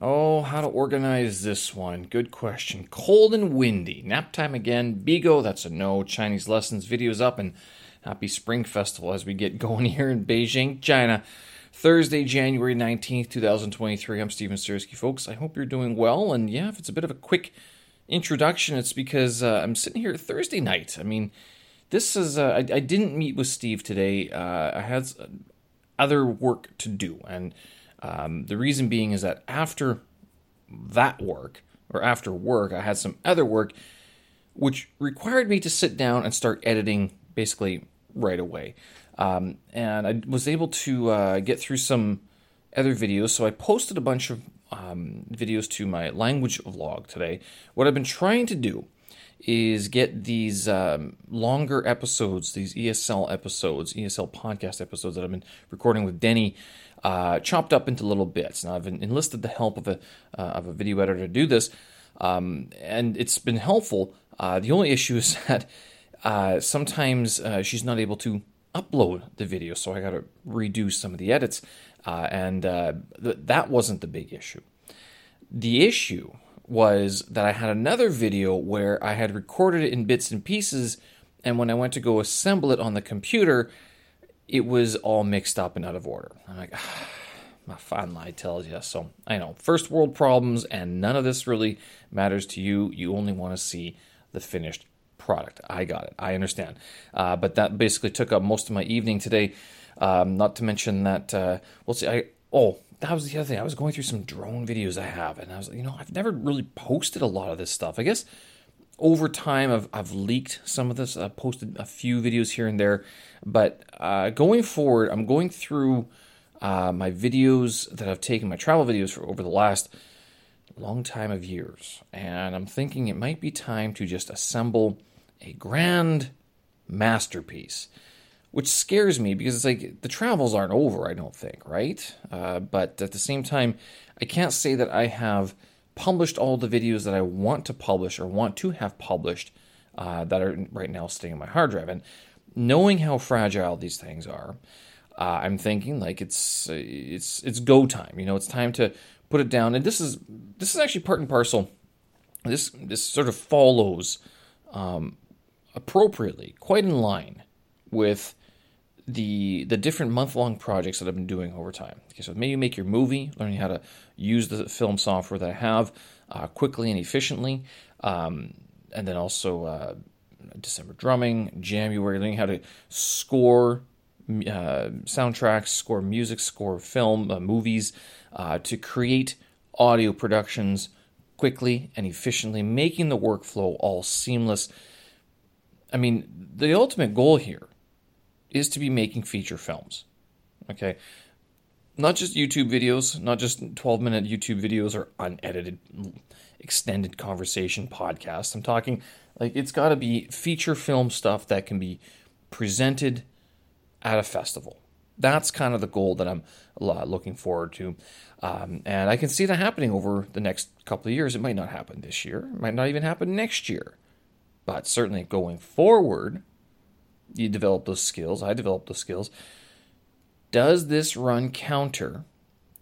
Oh, how to organize this one? Good question. Cold and windy. Nap time again. Bigo, that's a no. Chinese lessons videos up and happy Spring Festival as we get going here in Beijing, China. Thursday, January 19th, 2023. I'm Steven Sersky, folks. I hope you're doing well. And yeah, if it's a bit of a quick introduction, it's because uh, I'm sitting here Thursday night. I mean, this is, uh, I, I, didn't meet with Steve today. Uh, I had other work to do. And um, the reason being is that after that work, or after work, I had some other work which required me to sit down and start editing basically right away. Um, and I was able to uh, get through some other videos, so I posted a bunch of um, videos to my language vlog today. What I've been trying to do is get these um, longer episodes, these ESL episodes, ESL podcast episodes that I've been recording with Denny uh, chopped up into little bits. Now I've enlisted the help of a uh, of a video editor to do this, um, and it's been helpful. Uh, the only issue is that uh, sometimes uh, she's not able to upload the video, so I got to redo some of the edits, uh, and th- that wasn't the big issue. The issue was that I had another video where I had recorded it in bits and pieces, and when I went to go assemble it on the computer, it was all mixed up and out of order. I'm like, ah, my fine lie tells you. So I know, first world problems, and none of this really matters to you. You only want to see the finished product. I got it. I understand. Uh, but that basically took up most of my evening today. Um, not to mention that, uh, we'll see. I oh, that was the other thing. I was going through some drone videos I have, and I was, you know, I've never really posted a lot of this stuff. I guess over time I've, I've leaked some of this. I've posted a few videos here and there, but uh, going forward, I'm going through uh, my videos that I've taken, my travel videos for over the last long time of years, and I'm thinking it might be time to just assemble a grand masterpiece. Which scares me because it's like the travels aren't over, I don't think, right? Uh, but at the same time, I can't say that I have published all the videos that I want to publish or want to have published uh, that are right now sitting on my hard drive. And knowing how fragile these things are, uh, I'm thinking like it's it's it's go time. You know, it's time to put it down. And this is this is actually part and parcel. This this sort of follows um, appropriately, quite in line with the the different month long projects that I've been doing over time. Okay, so maybe make your movie, learning how to use the film software that I have uh, quickly and efficiently, um, and then also uh, December drumming, January learning how to score uh, soundtracks, score music, score film, uh, movies, uh, to create audio productions quickly and efficiently, making the workflow all seamless. I mean, the ultimate goal here is to be making feature films. Okay. Not just YouTube videos, not just 12 minute YouTube videos or unedited, extended conversation podcasts. I'm talking like it's got to be feature film stuff that can be presented at a festival. That's kind of the goal that I'm looking forward to. Um, and I can see that happening over the next couple of years. It might not happen this year, it might not even happen next year. But certainly going forward, you develop those skills. I develop those skills. Does this run counter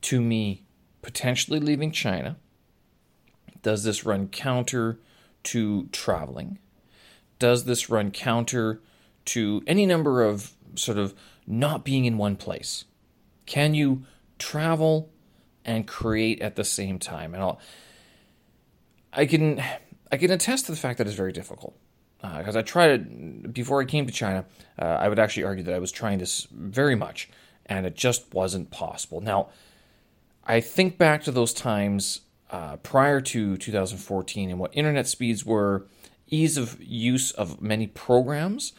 to me potentially leaving China? Does this run counter to traveling? Does this run counter to any number of sort of not being in one place? Can you travel and create at the same time? And I'll, I can I can attest to the fact that it's very difficult because uh, I tried it before I came to China. Uh, I would actually argue that I was trying this very much, and it just wasn't possible. Now, I think back to those times uh, prior to 2014 and what internet speeds were, ease of use of many programs,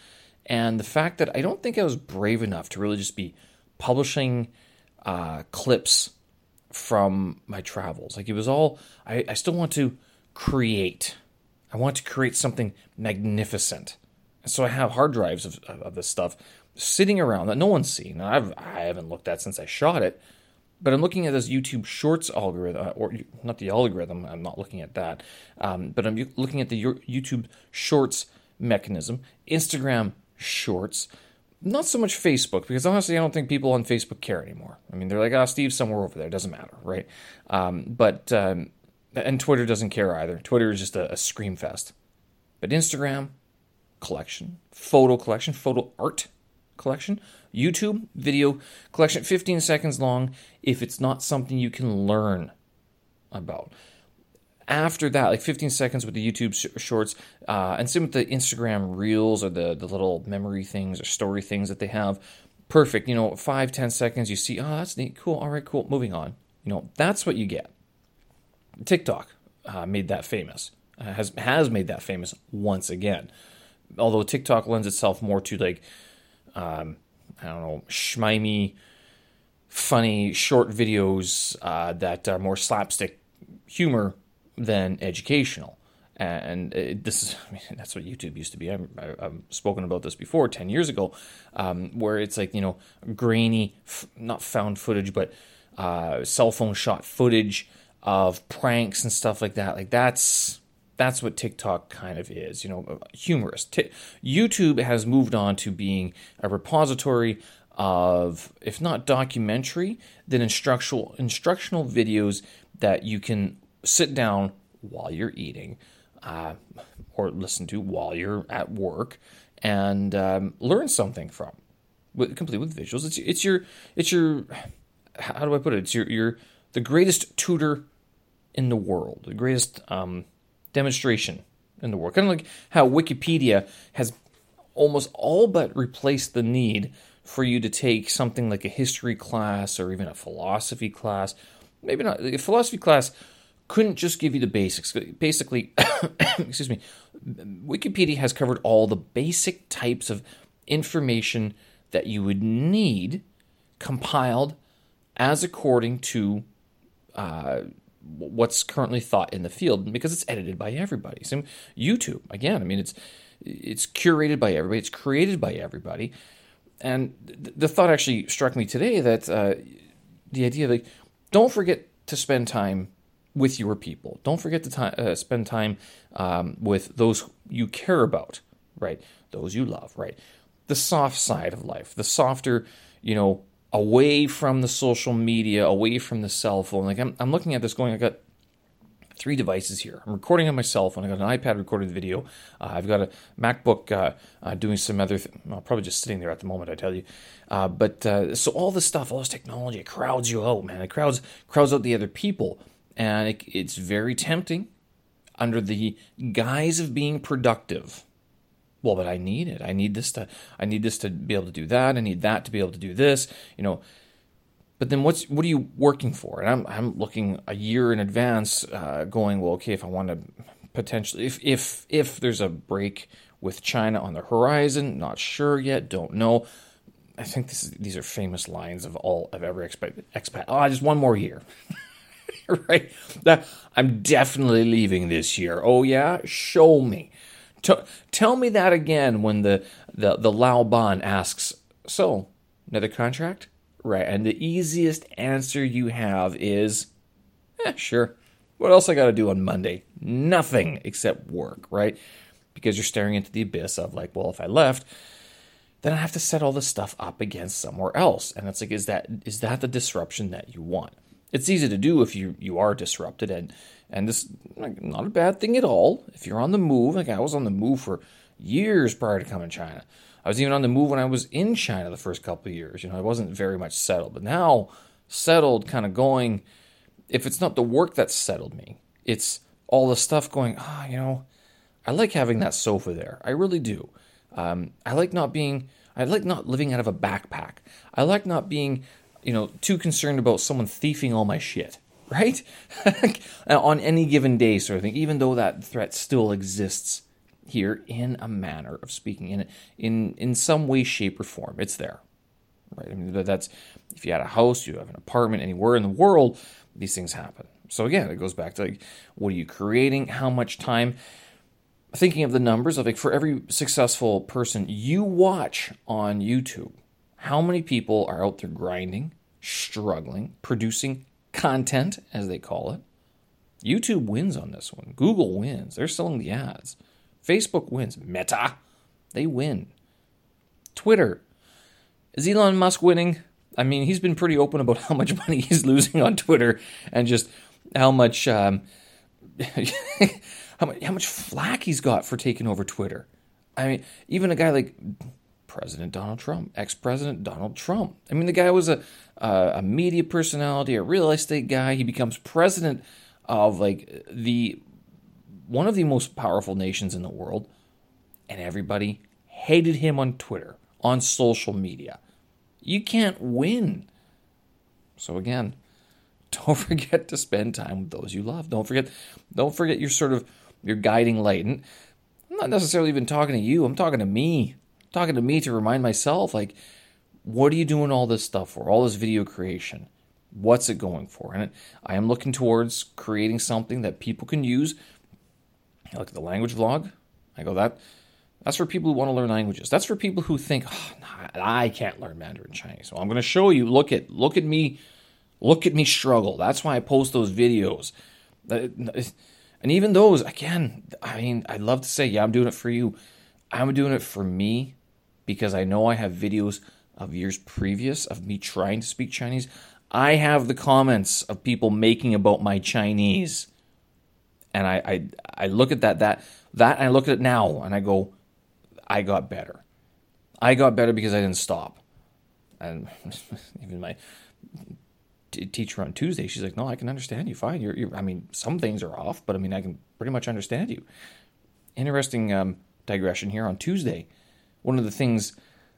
and the fact that I don't think I was brave enough to really just be publishing uh, clips from my travels. Like it was all, I, I still want to create I want to create something magnificent. So I have hard drives of, of this stuff sitting around that no one's seen. I've, I haven't looked at since I shot it. But I'm looking at this YouTube Shorts algorithm, uh, or not the algorithm, I'm not looking at that. Um, but I'm looking at the YouTube Shorts mechanism, Instagram Shorts, not so much Facebook because honestly, I don't think people on Facebook care anymore. I mean, they're like, "Ah, oh, Steve's somewhere over there. It doesn't matter, right?" Um, but um, and Twitter doesn't care either. Twitter is just a, a scream fest. But Instagram collection, photo collection, photo art collection, YouTube video collection, 15 seconds long. If it's not something you can learn about, after that, like 15 seconds with the YouTube sh- shorts, uh, and same with the Instagram reels or the, the little memory things or story things that they have. Perfect. You know, five, 10 seconds, you see, oh, that's neat. Cool. All right, cool. Moving on. You know, that's what you get. TikTok uh, made that famous, uh, has, has made that famous once again. Although TikTok lends itself more to like, um, I don't know, schmimey, funny short videos uh, that are more slapstick humor than educational. And it, this is, I mean, that's what YouTube used to be. I, have spoken about this before, 10 years ago, um, where it's like, you know, grainy, f- not found footage, but uh, cell phone shot footage of pranks and stuff like that. Like, that's that's what TikTok kind of is, you know, humorous. T- YouTube has moved on to being a repository of, if not documentary, then instructional instructional videos that you can sit down while you're eating, uh, or listen to while you're at work, and um, learn something from, with, complete with visuals. It's it's your it's your how do I put it? It's your your the greatest tutor in the world, the greatest um, demonstration in the world. Kind of like how Wikipedia has almost all but replaced the need for you to take something like a history class or even a philosophy class. Maybe not a philosophy class couldn't just give you the basics. Basically, excuse me, Wikipedia has covered all the basic types of information that you would need compiled as according to uh, what's currently thought in the field because it's edited by everybody. So YouTube, again, I mean, it's it's curated by everybody, it's created by everybody. And the thought actually struck me today that uh, the idea of like, don't forget to spend time with your people. Don't forget to uh, spend time um, with those you care about, right? Those you love, right? The soft side of life, the softer, you know, away from the social media, away from the cell phone. Like I'm, I'm looking at this going, I got three devices here. I'm recording on my cell phone. I got an iPad recording the video. Uh, I've got a MacBook uh, uh, doing some other, th- well, probably just sitting there at the moment. I tell you, uh, but uh, so all this stuff, all this technology, it crowds you out, man. It crowds crowds out the other people and it, it's very tempting under the guise of being productive. Well, but I need it. I need this to. I need this to be able to do that. I need that to be able to do this. You know. But then, what's what are you working for? And I'm I'm looking a year in advance, uh, going well. Okay, if I want to potentially, if if if there's a break with China on the horizon, not sure yet, don't know. I think this is, these are famous lines of all of every expat. Oh, just one more year. right? That I'm definitely leaving this year. Oh yeah, show me. T- tell me that again when the the the Lao Ban asks. So another contract, right? And the easiest answer you have is, eh, sure. What else I got to do on Monday? Nothing except work, right? Because you're staring into the abyss of like, well, if I left, then I have to set all this stuff up against somewhere else. And it's like, is that is that the disruption that you want? It's easy to do if you you are disrupted and and this like, not a bad thing at all. If you're on the move like i was on the move for years prior to coming to china. I was even on the move when i was in china the first couple of years. You know i wasn't very much settled but now settled kind of going if it's not the work that settled me it's all the stuff going ah oh, you know i like having that sofa there. I really do. Um, i like not being i like not living out of a backpack. I like not being you know, too concerned about someone thieving all my shit, right? Uh, on any given day, sort of thing, even though that threat still exists here in a manner of speaking, in in in some way, shape, or form, it's there, right? I mean, that's if you had a house, you have an apartment, anywhere in the world, these things happen. So again, it goes back to like, what are you creating? How much time? Thinking of the numbers of like for every successful person you watch on YouTube, how many people are out there grinding, struggling, producing content, as they call it. YouTube wins on this one. Google wins. They're selling the ads. Facebook wins. Meta, they win. Twitter, Is Elon Musk winning? I mean, he's been pretty open about how much money he's losing on Twitter and just how much um, how much how much flack he's got for taking over Twitter. I mean, even a guy like President Donald Trump, ex-president Donald Trump. I mean, the guy was a a media personality, a real estate guy. He becomes president of like the one of the most powerful nations in the world, and everybody hated him on Twitter, on social media. You can't win. So again, don't forget to spend time with those you love. Don't forget don't forget your sort of your guiding light. And I'm not necessarily even talking to you. I'm talking to me. Talking to me to remind myself like what are you doing all this stuff for? All this video creation. What's it going for? And I am looking towards creating something that people can use. I look at the language vlog. I go that that's for people who want to learn languages. That's for people who think, oh, I can't learn Mandarin Chinese. So I'm going to show you. Look at look at me, look at me struggle. That's why I post those videos. And even those, again, I mean, I'd love to say, yeah, I'm doing it for you. I'm doing it for me because I know I have videos of years previous of me trying to speak Chinese. I have the comments of people making about my Chinese. And I, I I look at that that that I look at it now and I go, I got better. I got better because I didn't stop. And even my t- teacher on Tuesday, she's like, "No, I can understand you fine. You're, you're, I mean, some things are off, but I mean, I can pretty much understand you." Interesting um, digression here. On Tuesday, one of the things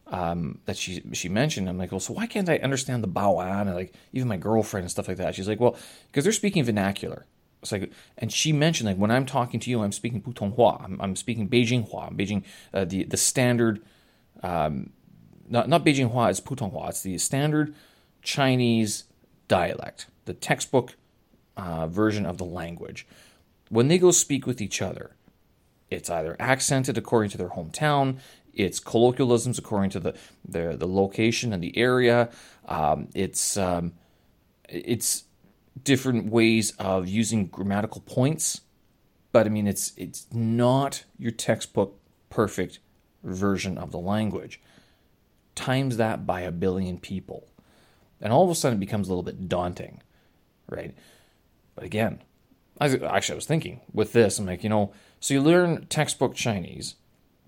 um, that she she mentioned, I'm like, "Well, so why can't I understand the Baoan and like even my girlfriend and stuff like that?" She's like, "Well, because they're speaking vernacular." It's like, and she mentioned like when I'm talking to you, I'm speaking Putonghua. I'm, I'm speaking Beijing Hua, Beijing uh, the the standard, um, not not Beijing Hua, it's Putonghua. It's the standard Chinese dialect, the textbook uh, version of the language. When they go speak with each other, it's either accented according to their hometown, it's colloquialisms according to the the, the location and the area. Um, it's um, it's different ways of using grammatical points, but I mean it's it's not your textbook perfect version of the language. Times that by a billion people. And all of a sudden it becomes a little bit daunting, right? But again, I was, actually I was thinking with this, I'm like, you know, so you learn textbook Chinese,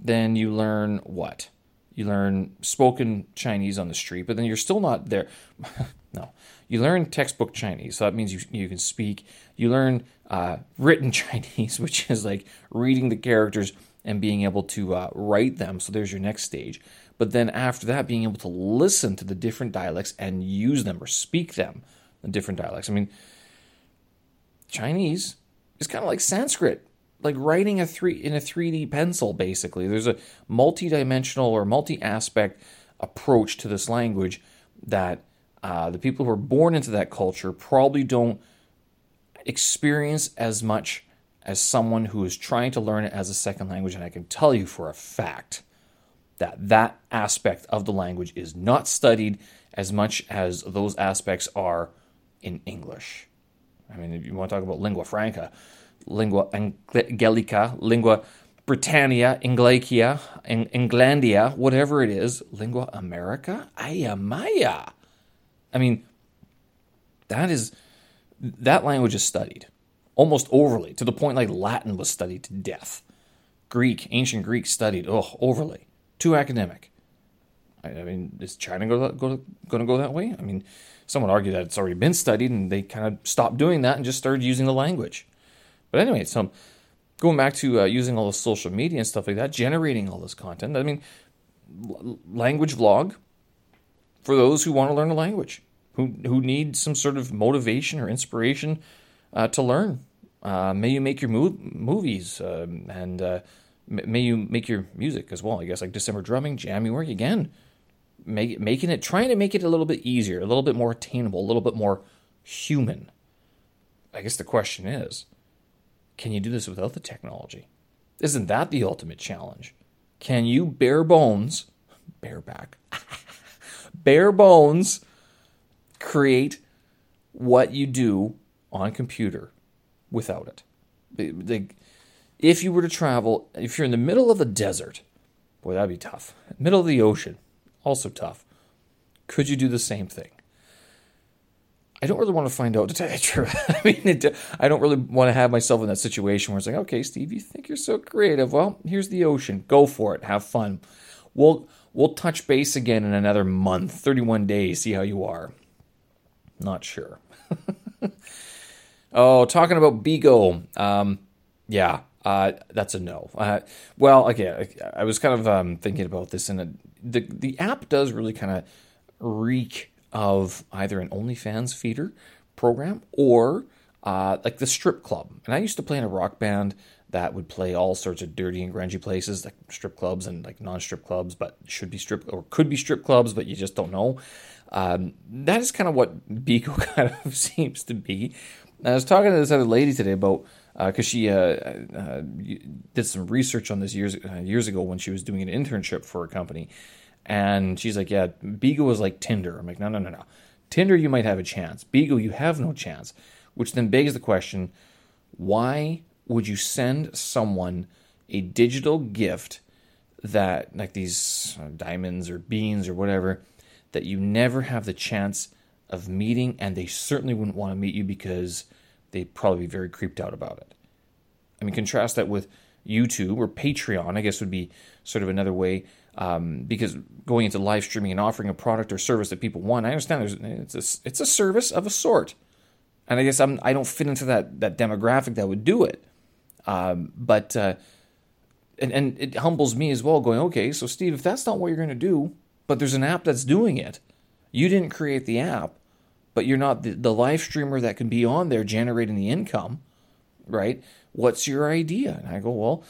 then you learn what? You learn spoken Chinese on the street, but then you're still not there. no, you learn textbook Chinese, so that means you you can speak. You learn uh, written Chinese, which is like reading the characters and being able to uh, write them. So there's your next stage. But then after that, being able to listen to the different dialects and use them or speak them, the different dialects. I mean, Chinese is kind of like Sanskrit, like writing a three in a 3D pencil. Basically, there's a multi-dimensional or multi-aspect approach to this language that uh, the people who are born into that culture probably don't experience as much as someone who is trying to learn it as a second language. And I can tell you for a fact that that aspect of the language is not studied as much as those aspects are in English. I mean, if you want to talk about lingua franca, lingua angelica, lingua Britannia, Inglacia, Englandia, whatever it is, lingua America, Ayamaya. I mean, that is that language is studied almost overly to the point like Latin was studied to death. Greek, ancient Greek studied oh overly, too academic. I, mean, is China go, going to go that way? I mean, some would argue that it's already been studied and they kind of stopped doing that and just started using the language. But anyway, so going back to uh, using all the social media and stuff like that, generating all this content. I mean, language vlog for those who want to learn a language, who who need some sort of motivation or inspiration uh, to learn. Uh, may you make your mo- movies um, and uh, may you make your music as well. I guess like December drumming, January again, make, making it trying to make it a little bit easier, a little bit more attainable, a little bit more human. I guess the question is, can you do this without the technology? Isn't that the ultimate challenge? Can you bare bones, bareback, bare bones create what you do on computer without it. If you were to travel, if you're in the middle of the desert, boy, that'd be tough. Middle of the ocean, also tough. Could you do the same thing? I don't really want to find out to tell you the truth. I mean, it, I don't really want to have myself in that situation where it's like, okay, Steve, you think you're so creative. Well, here's the ocean. Go for it. Have fun. We'll we'll touch base again in another month, 31 days. See how you are. Not sure. oh, talking about Bigo. Um, yeah, uh, that's a no. Uh, well, again, I, I was kind of um, thinking about this, and the the app does really kind of reek of either an OnlyFans feeder program or uh, like the strip club. And I used to play in a rock band that would play all sorts of dirty and grungy places, like strip clubs and like non-strip clubs, but should be strip or could be strip clubs, but you just don't know. Um, that is kind of what Bigo kind of seems to be. I was talking to this other lady today about because uh, she uh, uh, did some research on this years years ago when she was doing an internship for a company, and she's like, yeah, Bigo is like Tinder. I'm like, no, no, no, no. Tinder, you might have a chance. Bigo, you have no chance. Which then begs the question why would you send someone a digital gift that, like these diamonds or beans or whatever, that you never have the chance of meeting, and they certainly wouldn't want to meet you because they'd probably be very creeped out about it? I mean, contrast that with YouTube or Patreon, I guess would be sort of another way um, because going into live streaming and offering a product or service that people want, I understand there's it's a, it's a service of a sort, and I guess I'm I don't fit into that that demographic that would do it, um, but uh, and and it humbles me as well. Going okay, so Steve, if that's not what you're going to do, but there's an app that's doing it, you didn't create the app, but you're not the, the live streamer that can be on there generating the income, right? What's your idea? And I go well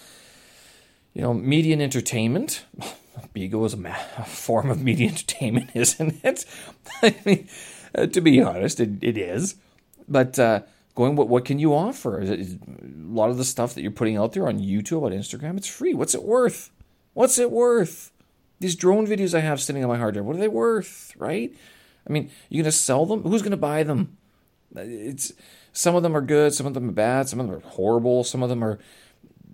you know, media and entertainment. Bigo is a, ma- a, form of media entertainment, isn't it? I mean, uh, to be honest, it, it is. But uh, going, what what can you offer? Is it, is a lot of the stuff that you're putting out there on YouTube, on Instagram, it's free. What's it worth? What's it worth? These drone videos I have sitting on my hard drive, what are they worth? Right? I mean, you're gonna sell them? Who's gonna buy them? It's some of them are good, some of them are bad, some of them are horrible, some of them are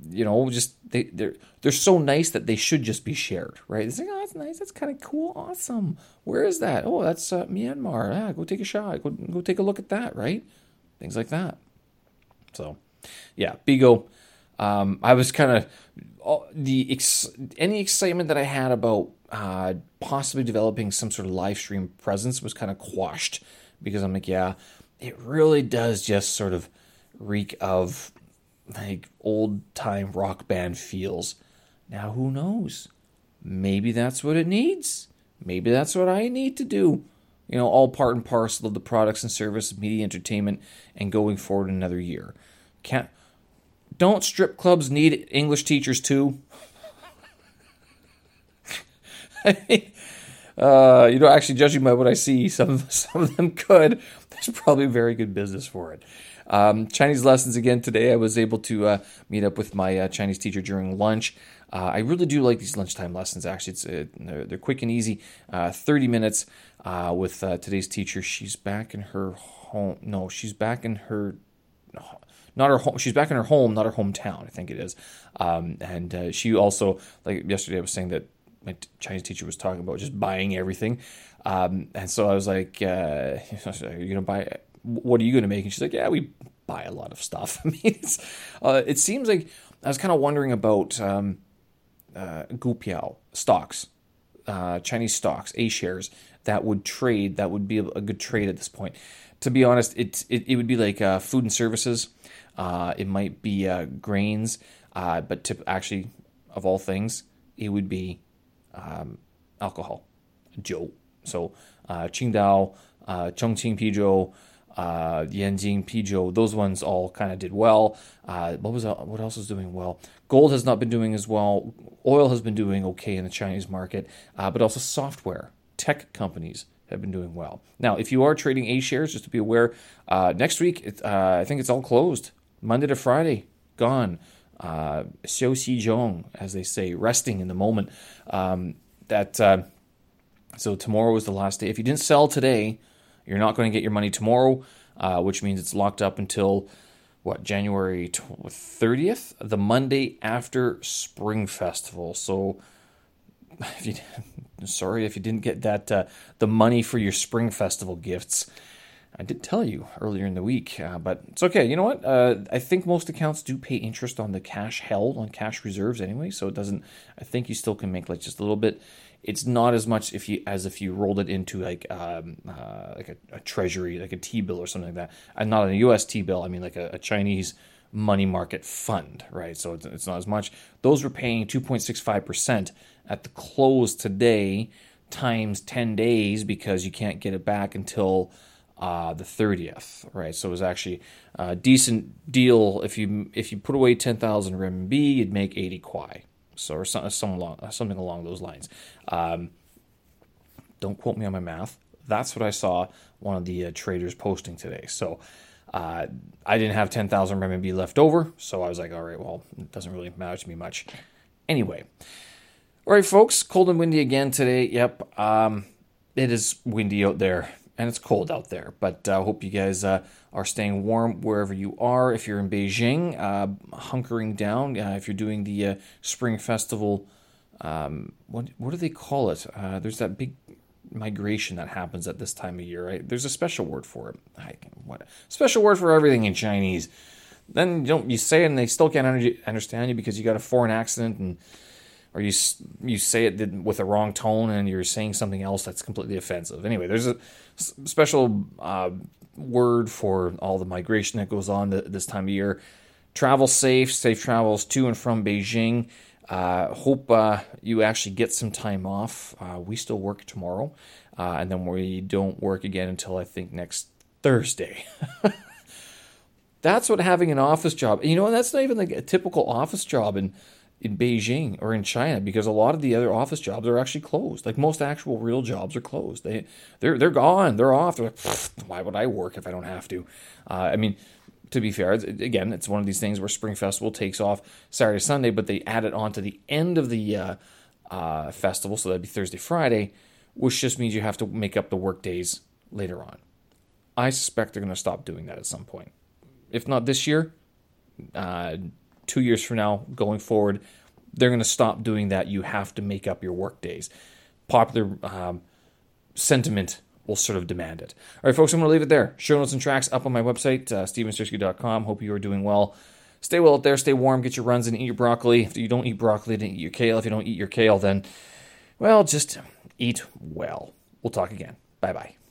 you know, just they they're they're so nice that they should just be shared, right? It's like, oh, that's nice, that's kind of cool, awesome. Where is that? Oh, that's uh, Myanmar. Yeah, go take a shot. Go go take a look at that, right? Things like that. So, yeah, Bigo. Um, I was kind of the ex- any excitement that I had about uh, possibly developing some sort of live stream presence was kind of quashed because I'm like, yeah, it really does just sort of reek of like old time rock band feels. Now, who knows? Maybe that's what it needs. Maybe that's what I need to do. You know, all part and parcel of the products and service of media entertainment, and going forward another year. Can't don't strip clubs need English teachers too? Mean, uh, you know, actually, judging by what I see, some some of them could. There's probably very good business for it. Um, Chinese lessons again today. I was able to uh, meet up with my uh, Chinese teacher during lunch. Uh, I really do like these lunchtime lessons. Actually, it's uh, they're, they're, quick and easy. Uh, Thirty minutes with today's teacher. She's back in her home. No, she's back in her. Not her home. She's back in her home, not her hometown. I think it is. Um, and she also, like yesterday, I was saying that my Chinese teacher was talking about just buying everything. Um, and so I was like, uh, "Are you gonna buy what are you going to make? And she's like, yeah, we buy a lot of stuff. I mean, uh, it seems like I was kind of wondering about um, uh, Gupiao stocks, uh, Chinese stocks, A shares that would trade. That would be a, a good trade at this point. To be honest, it it, it would be like uh, food and services. Uh, it might be uh, grains, uh, but to actually, of all things, it would be um, alcohol, Joe. So uh, Qingdao, uh, Chongqing Pijiu, uh, Yanjing, Pijiu, those ones all kind of did well. Uh, what was what else is doing well? Gold has not been doing as well. Oil has been doing okay in the Chinese market, uh, but also software, tech companies have been doing well. Now, if you are trading A shares, just to be aware, uh, next week uh, I think it's all closed. Monday to Friday, gone. Uh, xiu xi zhong, as they say, resting in the moment. Um, that uh, so tomorrow is the last day. If you didn't sell today, you're not going to get your money tomorrow, uh, which means it's locked up until what January 30th, the Monday after Spring Festival. So if you sorry if you didn't get that uh, the money for your spring festival gifts. I did tell you earlier in the week, uh, but it's okay. You know what? Uh, I think most accounts do pay interest on the cash held on cash reserves anyway, so it doesn't. I think you still can make like just a little bit. It's not as much if you as if you rolled it into like um, uh, like a, a, treasury, like a T bill or something like that. And not a U.S. T bill. I mean like a, a Chinese money market fund, right? So it's, it's not as much. Those were paying 2.65 percent at the close today times 10 days because you can't get it back until uh, the 30th, right? So it was actually a decent deal. If you if you put away 10,000 RMB, you'd make 80 kwai. So or some, some along, something along those lines. Um, don't quote me on my math. That's what I saw one of the uh, traders posting today. So uh, I didn't have 10,000 RMB left over, so I was like, all right, well, it doesn't really matter to me much. Anyway, all right, folks, cold and windy again today. Yep, um, it is windy out there and it's cold out there. But I uh, hope you guys uh, are staying warm wherever you are. If you're in Beijing, uh, hunkering down. Uh, if you're doing the uh, Spring Festival, um, what what do they call it? Uh, there's that big migration that happens at this time of year, right? There's a special word for it. I, what special word for everything in Chinese? Then you don't you say it and they still can't understand you because you got a foreign accent and or you you say it with a wrong tone and you're saying something else that's completely offensive. Anyway, there's a special uh, word for all the migration that goes on this time of year. Travel safe, safe travels to and from Beijing. Uh, hope uh, you actually get some time off. Uh, we still work tomorrow, uh, and then we don't work again until I think next Thursday. that's what having an office job. You know, that's not even like a typical office job in in Beijing or in China because a lot of the other office jobs are actually closed. Like most actual real jobs are closed. They they're they're gone. They're off. They're like, why would I work if I don't have to? Uh, I mean, to be fair, again, it's one of these things where Spring Festival takes off Saturday Sunday, but they add it on to the end of the uh, uh, festival, so that'd be Thursday Friday, which just means you have to make up the work days later on. I suspect they're going to stop doing that at some point. If not this year, uh, two years from now, going forward, they're going to stop doing that. You have to make up your work days. Popular um, sentiment will sort of demand it. All right, folks, I'm going to leave it there. Show notes and tracks up on my website, uh. Hope you are doing well. Stay well out there, stay warm, get your runs and eat your broccoli. If you don't eat broccoli, then eat your kale. If you don't eat your kale, then, well, just eat well. We'll talk again. Bye bye.